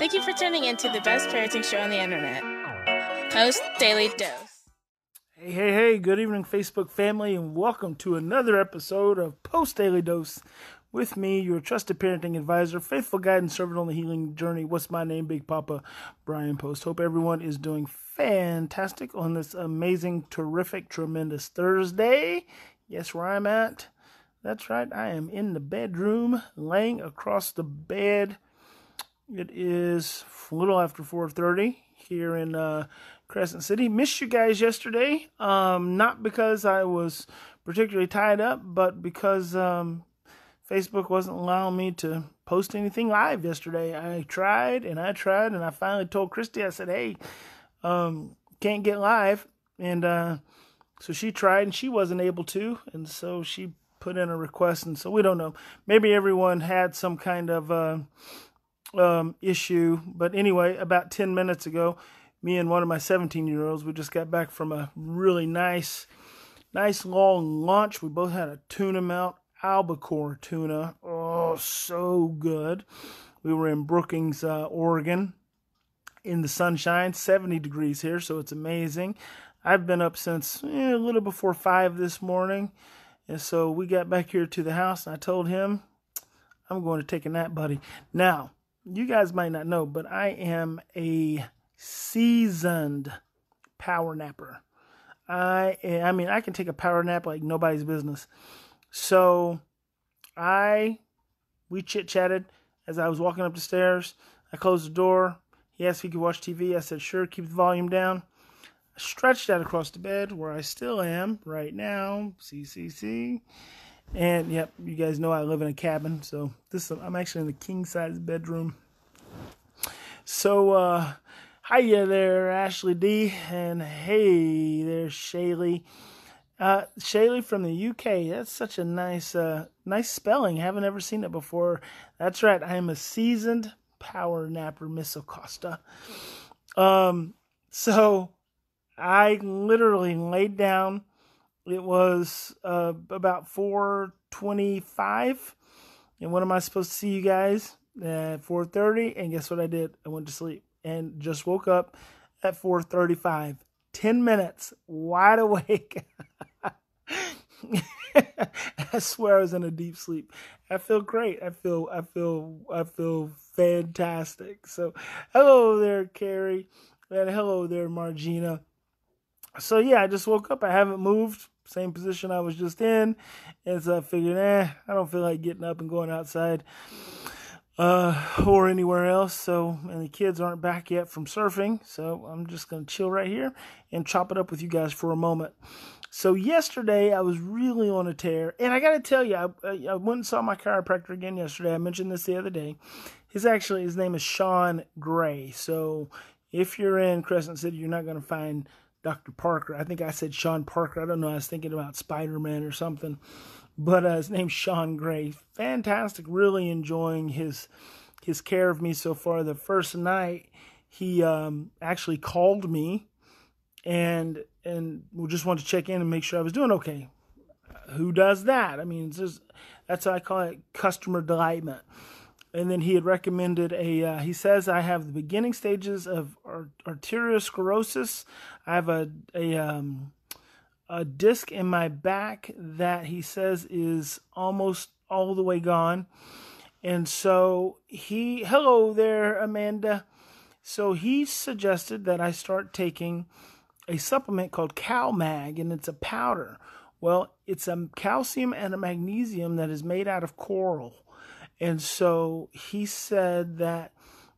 Thank you for tuning in to the best parenting show on the internet, Post Daily Dose. Hey, hey, hey, good evening, Facebook family, and welcome to another episode of Post Daily Dose with me, your trusted parenting advisor, faithful guide, and servant on the healing journey. What's my name? Big Papa Bryan Post. Hope everyone is doing fantastic on this amazing, terrific, tremendous Thursday. Yes, where I'm at. That's right, I am in the bedroom, laying across the bed it is a little after 4:30 here in uh, Crescent City. Missed you guys yesterday. Um, not because I was particularly tied up, but because um, Facebook wasn't allowing me to post anything live yesterday. I tried and I tried, and I finally told Christy. I said, "Hey, um, can't get live," and uh, so she tried and she wasn't able to, and so she put in a request, and so we don't know. Maybe everyone had some kind of uh, um, issue. But anyway, about 10 minutes ago, me and one of my 17 year olds, we just got back from a really nice, nice long lunch. We both had a tuna melt, albacore tuna. Oh, so good. We were in Brookings, uh, Oregon in the sunshine, 70 degrees here, so it's amazing. I've been up since eh, a little before 5 this morning. And so we got back here to the house, and I told him, I'm going to take a nap, buddy. Now, you guys might not know, but I am a seasoned power napper. I I mean I can take a power nap like nobody's business. So I we chit chatted as I was walking up the stairs. I closed the door. He asked if he could watch TV. I said sure, keep the volume down. I stretched out across the bed where I still am right now. CCC. And yep, you guys know I live in a cabin, so this I'm actually in the king size bedroom. So uh hiya there, Ashley D, and hey there, Shaylee. Uh, Shaylee from the UK. That's such a nice, uh, nice spelling. Haven't ever seen it before. That's right. I am a seasoned power napper, Miss Acosta. Um, so I literally laid down it was uh, about 4:25, and when am I supposed to see you guys? At 4:30, and guess what I did? I went to sleep and just woke up at 4:35. 10 minutes, wide awake. I swear I was in a deep sleep. I feel great. I feel I feel I feel fantastic. So hello there, Carrie. And hello there, Margina. So yeah, I just woke up. I haven't moved same position I was just in. And so I figured, eh, I don't feel like getting up and going outside uh, or anywhere else. So, and the kids aren't back yet from surfing. So I'm just going to chill right here and chop it up with you guys for a moment. So yesterday I was really on a tear, and I got to tell you, I, I went and saw my chiropractor again yesterday. I mentioned this the other day. His actually his name is Sean Gray. So if you're in Crescent City, you're not going to find Dr. Parker. I think I said Sean Parker. I don't know. I was thinking about Spider Man or something. But uh, his name's Sean Gray. Fantastic. Really enjoying his his care of me so far. The first night, he um, actually called me and and we just wanted to check in and make sure I was doing okay. Who does that? I mean, it's just, that's how I call it customer delightment and then he had recommended a uh, he says i have the beginning stages of arteriosclerosis. I have a a um, a disc in my back that he says is almost all the way gone. And so he hello there amanda. So he suggested that i start taking a supplement called calmag and it's a powder. Well it's a calcium and a magnesium that is made out of coral and so he said that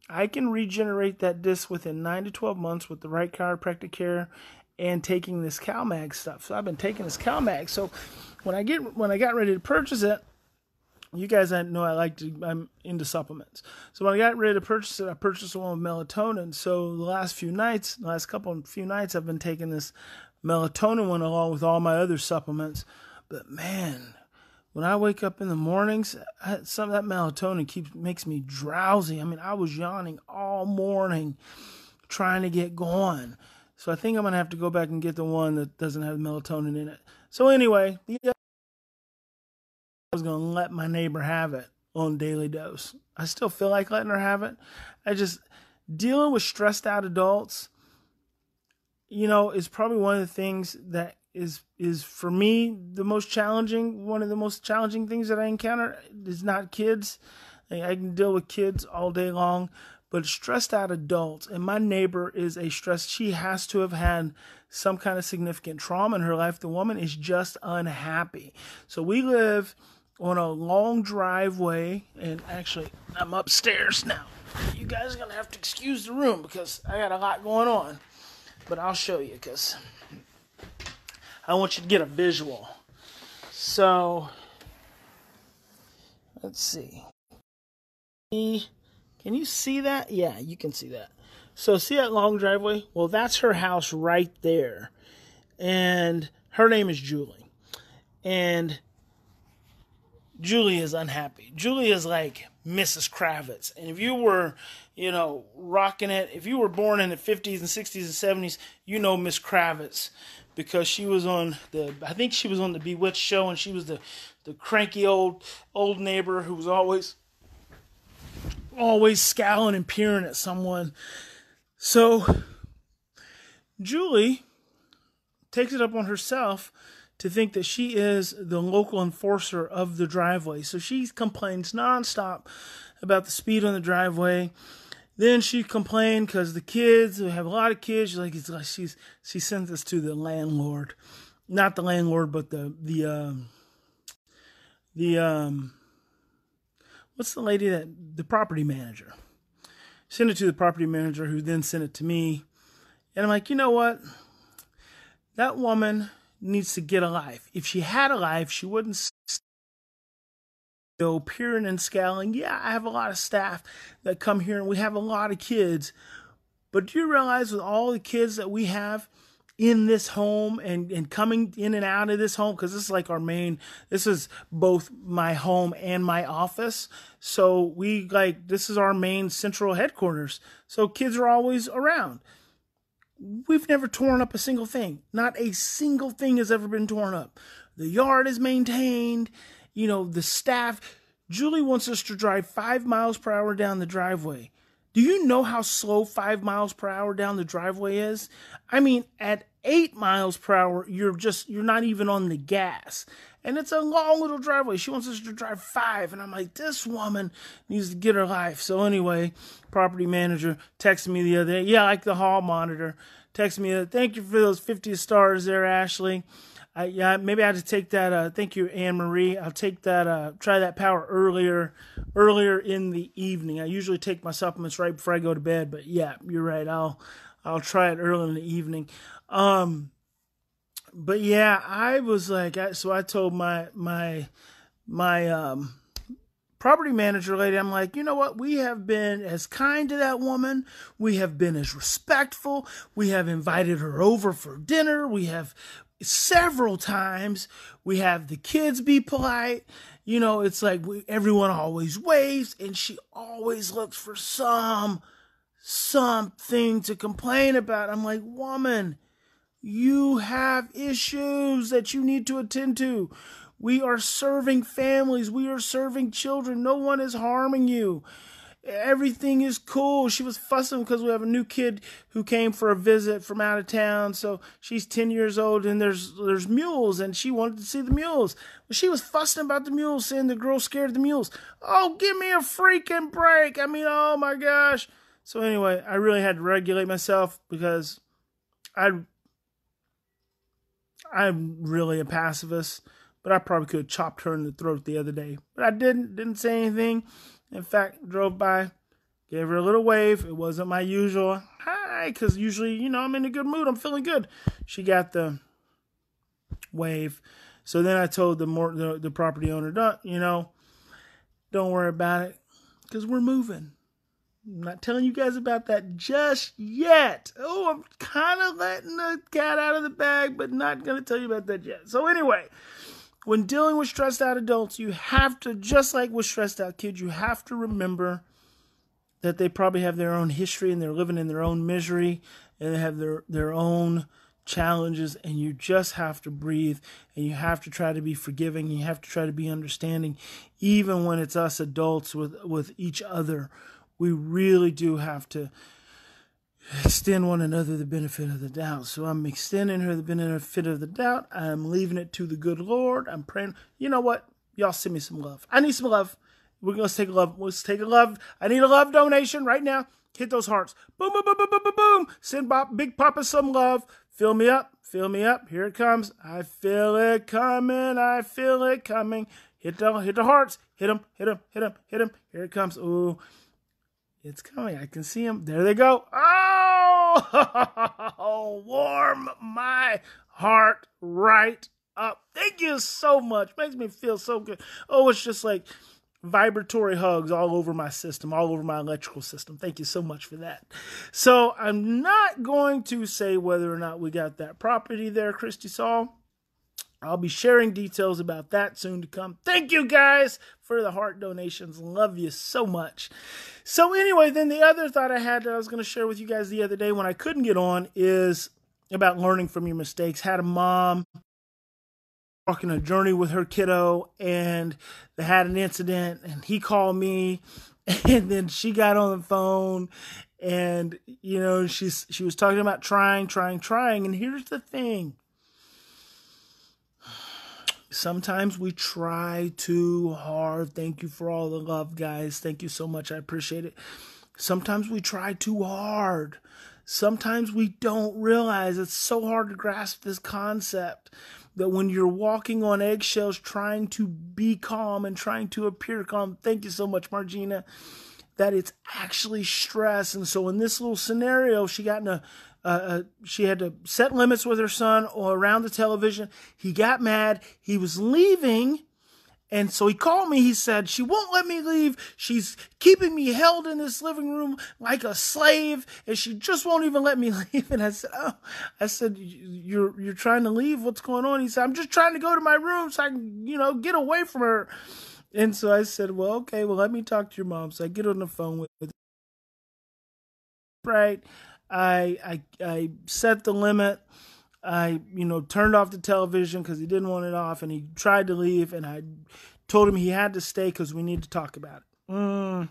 I can regenerate that disc within 9 to 12 months with the right chiropractic care and taking this CalMag stuff. So I've been taking this CalMag. So when I get when I got ready to purchase it, you guys know I like to I'm into supplements. So when I got ready to purchase it, I purchased one with melatonin. So the last few nights, the last couple of few nights I've been taking this melatonin one along with all my other supplements. But man, when I wake up in the mornings, some of that melatonin keeps makes me drowsy. I mean, I was yawning all morning trying to get going. So I think I'm gonna have to go back and get the one that doesn't have melatonin in it. So anyway, I was gonna let my neighbor have it, on Daily Dose. I still feel like letting her have it. I just dealing with stressed out adults, you know, is probably one of the things that is is for me the most challenging. One of the most challenging things that I encounter is not kids. I can deal with kids all day long, but stressed out adults. And my neighbor is a stress. She has to have had some kind of significant trauma in her life. The woman is just unhappy. So we live on a long driveway, and actually, I'm upstairs now. You guys are gonna have to excuse the room because I got a lot going on, but I'll show you because I want you to get a visual. So, let's see. Can you see that? Yeah, you can see that. So, see that long driveway? Well, that's her house right there. And her name is Julie. And Julie is unhappy. Julie is like Mrs. Kravitz. And if you were, you know, rocking it, if you were born in the 50s and 60s and 70s, you know Miss Kravitz because she was on the I think she was on the Bewitched show and she was the the cranky old old neighbor who was always always scowling and peering at someone. So Julie takes it up on herself to think that she is the local enforcer of the driveway. So she complains nonstop about the speed on the driveway. Then she complained because the kids, we have a lot of kids. She's like, it's like she's she sent this to the landlord, not the landlord, but the the um, the um, what's the lady that the property manager sent it to the property manager, who then sent it to me, and I'm like, you know what, that woman needs to get a life. If she had a life, she wouldn't go peering and scowling. Yeah, I have a lot of staff that come here and we have a lot of kids. But do you realize with all the kids that we have in this home and, and coming in and out of this home, because this is like our main, this is both my home and my office. So we like, this is our main central headquarters. So kids are always around we've never torn up a single thing. Not a single thing has ever been torn up. The yard is maintained. You know, the staff. Julie wants us to drive five miles per hour down the driveway. Do you know how slow five miles per hour down the driveway is? I mean, at eight miles per hour, you're just, you're not even on the gas. And it's a long little driveway. She wants us to drive five. And I'm like, this woman needs to get her life. So anyway, property manager texted me the other day. Yeah, like the hall monitor. Texted me, thank you for those 50 stars there, Ashley. I, yeah, maybe I have to take that. Uh, thank you, Anne Marie. I'll take that. Uh, try that power earlier, earlier in the evening. I usually take my supplements right before I go to bed, but yeah, you're right. I'll, I'll try it early in the evening. Um, but yeah, I was like, I, so I told my my my um property manager lady, I'm like, you know what? We have been as kind to that woman. We have been as respectful. We have invited her over for dinner. We have several times. We have the kids be polite. You know, it's like we, everyone always waves, and she always looks for some something to complain about. I'm like, woman, you have issues that you need to attend to. We are serving families. We are serving children. No one is harming you everything is cool. She was fussing because we have a new kid who came for a visit from out of town. So she's 10 years old and there's there's mules and she wanted to see the mules. But she was fussing about the mules, saying the girl scared the mules. Oh, give me a freaking break. I mean, oh my gosh. So anyway, I really had to regulate myself because I I'm really a pacifist, but I probably could have chopped her in the throat the other day. But I didn't, didn't say anything. In fact, drove by, gave her a little wave. It wasn't my usual hi, because usually, you know, I'm in a good mood. I'm feeling good. She got the wave. So then I told the more the, the property owner, don't you know, don't worry about it, because we're moving. I'm not telling you guys about that just yet. Oh, I'm kind of letting the cat out of the bag, but not going to tell you about that yet. So anyway, when dealing with stressed out adults, you have to, just like with stressed out kids, you have to remember that they probably have their own history and they're living in their own misery and they have their, their own challenges and you just have to breathe and you have to try to be forgiving you have to try to be understanding. Even when it's us adults with with each other we really do have to extend one another the benefit of the doubt so i'm extending her the benefit of the doubt i'm leaving it to the good lord i'm praying you know what y'all send me some love i need some love we're gonna take a love let's take a love i need a love donation right now hit those hearts boom boom boom boom boom boom boom send Bob, big papa some love Fill me up, fill me up. Here it comes. I feel it coming. I feel it coming. Hit the hit the hearts. Hit them. Hit them. Hit them. Hit them. Here it comes. Ooh, it's coming. I can see them. There they go. Oh, warm my heart right up. Thank you so much. Makes me feel so good. Oh, it's just like vibratory hugs all over my system, all over my electrical system. Thank you so much for that. So I'm not going to say whether or not we got that property there, Christy Saul. I'll be sharing details about that soon to come. Thank you guys for the heart donations. Love you so much. So, anyway, then the other thought I had that I was going to share with you guys the other day when I couldn't get on is about learning from your mistakes. Had a mom walking a journey with her kiddo and they had an incident and he called me and then she got on the phone and you know she's she was talking about trying trying trying and here's the thing sometimes we try too hard. Thank you for all the love guys. Thank you so much. I appreciate it. Sometimes we try too hard. Sometimes we don't realize it's so hard to grasp this concept that when you're walking on eggshells trying to be calm and trying to appear calm, thank you so much, Margina, that it's actually stress. And so in this little scenario, she got in a, uh, uh, she had to set limits with her son or around the television. He got mad. He was leaving and so he called me. He said, She won't let me leave. She's keeping me held in this living room like a slave, and she just won't even let me leave. And I said, Oh, I said, You're you're trying to leave? What's going on? He said, I'm just trying to go to my room so I can, you know, get away from her. And so I said, Well, okay, well, let me talk to your mom. So I get on the phone with her. Right. I I I set the limit. I, you know, turned off the television because he didn't want it off, and he tried to leave, and I told him he had to stay because we need to talk about it. Mm.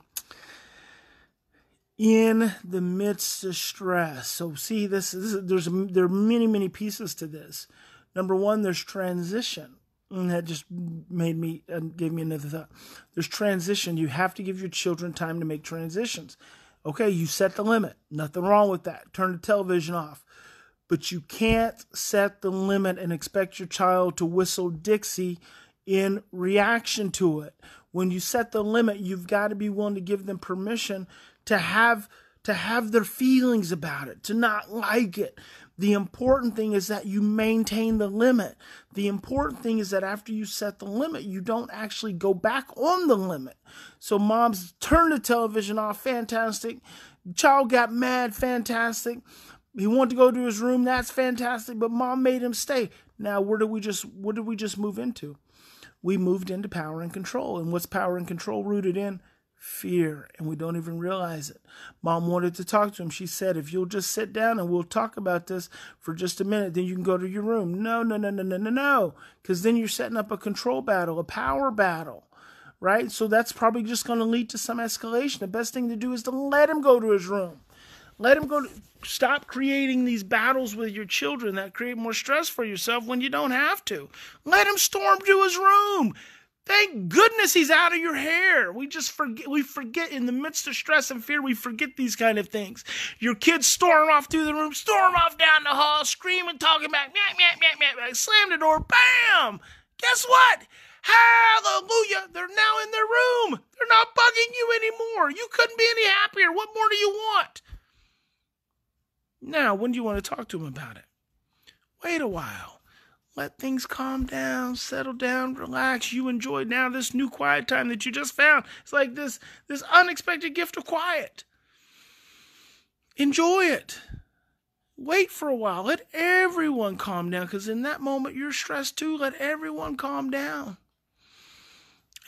In the midst of stress, so see, this, this is, there's there are many many pieces to this. Number one, there's transition. And that just made me uh, gave me another thought. There's transition. You have to give your children time to make transitions. Okay, you set the limit. Nothing wrong with that. Turn the television off but you can't set the limit and expect your child to whistle Dixie in reaction to it. When you set the limit, you've got to be willing to give them permission to have to have their feelings about it, to not like it. The important thing is that you maintain the limit. The important thing is that after you set the limit, you don't actually go back on the limit. So moms turn the television off, fantastic. Child got mad, fantastic. He wanted to go to his room. That's fantastic. But mom made him stay. Now, where did we just what did we just move into? We moved into power and control. And what's power and control rooted in? Fear. And we don't even realize it. Mom wanted to talk to him. She said, if you'll just sit down and we'll talk about this for just a minute, then you can go to your room. No, no, no, no, no, no, no. Because then you're setting up a control battle, a power battle right? So that's probably just going to lead to some escalation. The best thing to do is to let him go to his room. Let him go. To, stop creating these battles with your children that create more stress for yourself when you don't have to. Let him storm to his room. Thank goodness he's out of your hair. We just forget. We forget in the midst of stress and fear. We forget these kind of things. Your kids storm off through the room, storm off down the hall, screaming, talking back, meow, meow, meow, meow, slam the door, bam. Guess what? Hallelujah! They're now in their room. They're not bugging you anymore. You couldn't be any happier. What more do you want? Now, when do you want to talk to him about it? Wait a while. Let things calm down, settle down, relax. You enjoy now this new quiet time that you just found. It's like this this unexpected gift of quiet. Enjoy it. Wait for a while. Let everyone calm down because in that moment you're stressed too. Let everyone calm down.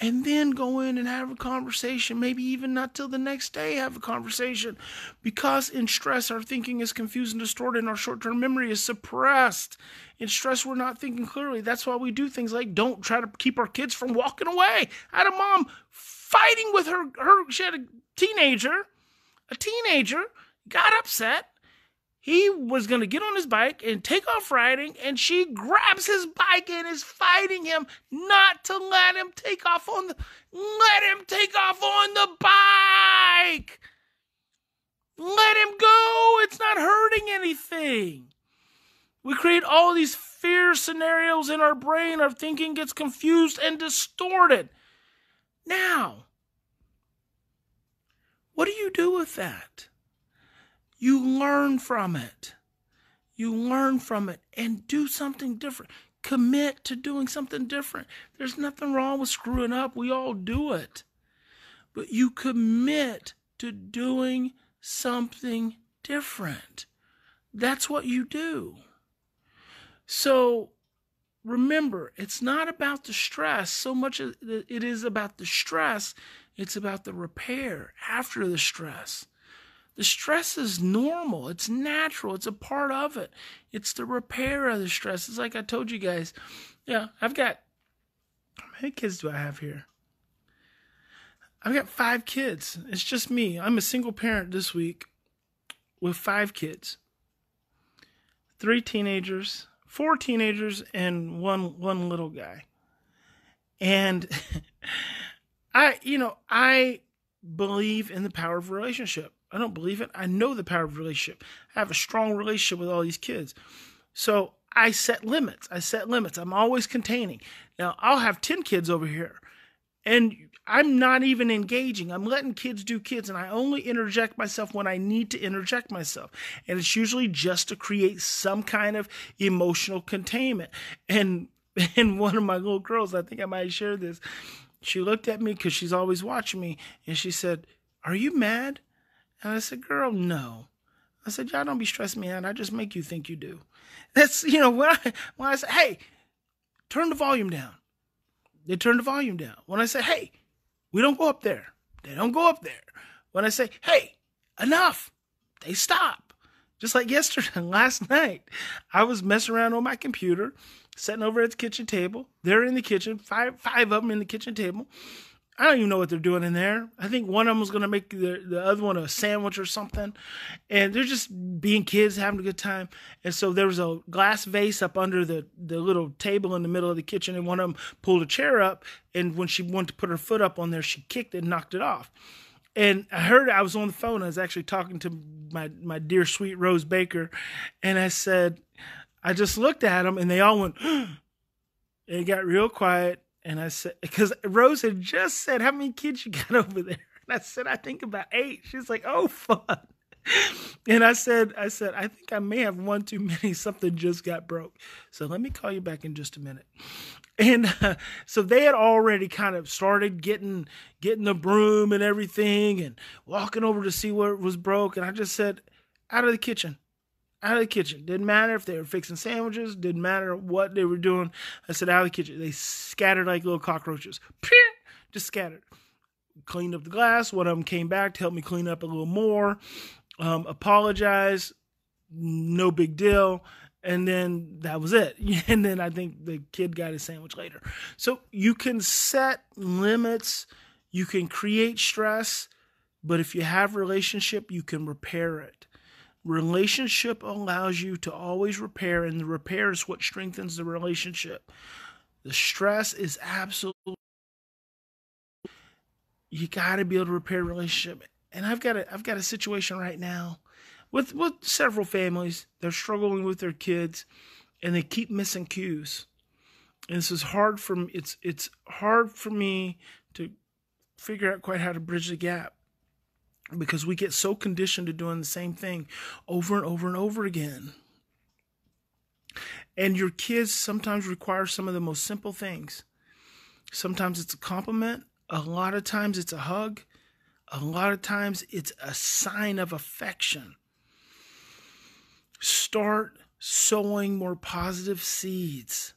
And then go in and have a conversation, maybe even not till the next day have a conversation. Because in stress, our thinking is confused and distorted, and our short term memory is suppressed. In stress, we're not thinking clearly. That's why we do things like don't try to keep our kids from walking away. I had a mom fighting with her, her she had a teenager, a teenager, got upset he was going to get on his bike and take off riding, and she grabs his bike and is fighting him not to let him take off on the let him take off on the bike. Let him go. It's not hurting anything. We create all these fear scenarios in our brain. Our thinking gets confused and distorted. Now, what do you do with that? You learn from it. You learn from it and do something different. Commit to doing something different. There's nothing wrong with screwing up. We all do it. But you commit to doing something different. That's what you do. So remember, it's not about the stress so much as it is about the stress, it's about the repair after the stress. The stress is normal. It's natural. It's a part of it. It's the repair of the stress. It's like I told you guys. Yeah, I've got how many kids do I have here? I've got five kids. It's just me. I'm a single parent this week with five kids. Three teenagers, four teenagers, and one one little guy. And I, you know, I believe in the power of relationship. I don't believe it. I know the power of relationship. I have a strong relationship with all these kids. So I set limits. I set limits. I'm always containing. Now, I'll have 10 kids over here, and I'm not even engaging. I'm letting kids do kids, and I only interject myself when I need to interject myself. And it's usually just to create some kind of emotional containment. And and one of my little girls, I think I might share this, she looked at me because she's always watching me, and she said, Are you mad? And I said, Girl, no. I said, Y'all don't be stressing me out. I just make you think you do. That's, you know, when I, when I say, Hey, turn the volume down, they turn the volume down. When I say, Hey, we don't go up there, they don't go up there. When I say, Hey, enough, they stop. Just like yesterday, last night, I was messing around on my computer, sitting over at the kitchen table. They're in the kitchen, five five of them in the kitchen table. I don't even know what they're doing in there. I think one of them was going to make the, the other one a sandwich or something. And they're just being kids, having a good time. And so there was a glass vase up under the, the little table in the middle of the kitchen. And one of them pulled a chair up. And when she wanted to put her foot up on there, she kicked it and knocked it off. And I heard I was on the phone. I was actually talking to my, my dear sweet Rose Baker. And I said, I just looked at them and they all went, and it got real quiet and I said, because Rose had just said, How many kids you got over there? And I said, I think about eight. She's like, Oh, fun. And I said, I said, I think I may have one too many. Something just got broke. So let me call you back in just a minute. And uh, so they had already kind of started getting getting the broom and everything and walking over to see what was broke. And I just said, out of the kitchen out of the kitchen. Didn't matter if they were fixing sandwiches, didn't matter what they were doing. I said, out of the kitchen. They scattered like little cockroaches. Just scattered. Cleaned up the glass. One of them came back to help me clean up a little more. Um, apologize. No big deal. And then that was it. And then I think the kid got his sandwich later. So you can set limits, you can create stress, but if you have relationship, you can repair it Relationship allows you to always repair, and the repair is what strengthens the relationship. The stress is absolutely you got to be able to repair relationship. And I've got a I've got a situation right now with with several families. They're struggling with their kids, and they keep missing cues. And this is hard for me. It's it's hard for me to figure out quite how to bridge the gap because we get so conditioned to doing the same thing over and over and over again. And your kids sometimes require some of the most simple things. Sometimes it's a compliment, a lot of times it's a hug, a lot of times it's a sign of affection. Start sowing more positive seeds.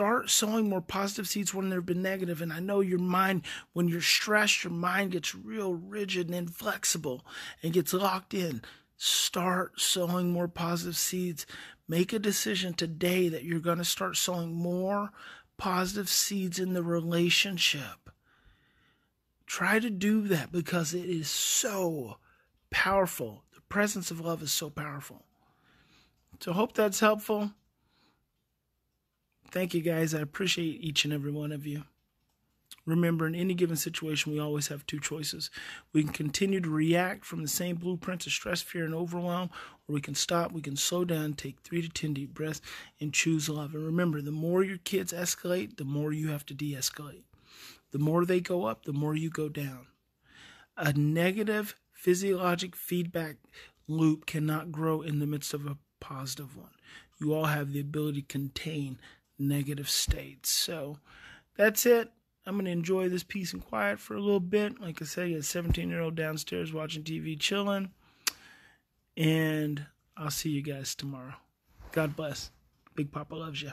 Start sowing more positive seeds when they've been negative. And I know your mind, when you're stressed, your mind gets real rigid and inflexible and gets locked in. Start sowing more positive seeds. Make a decision today that you're going to start sowing more positive seeds in the relationship. Try to do that because it is so powerful. The presence of love is so powerful. So, hope that's helpful. Thank you guys. I appreciate each and every one of you. Remember, in any given situation, we always have two choices. We can continue to react from the same blueprints of stress, fear, and overwhelm, or we can stop, we can slow down, take three to 10 deep breaths, and choose love. And remember, the more your kids escalate, the more you have to de escalate. The more they go up, the more you go down. A negative physiologic feedback loop cannot grow in the midst of a positive one. You all have the ability to contain negative states. So that's it. I'm going to enjoy this peace and quiet for a little bit. Like I said, got a 17 year old downstairs watching TV, chilling. And I'll see you guys tomorrow. God bless. Big Papa loves you.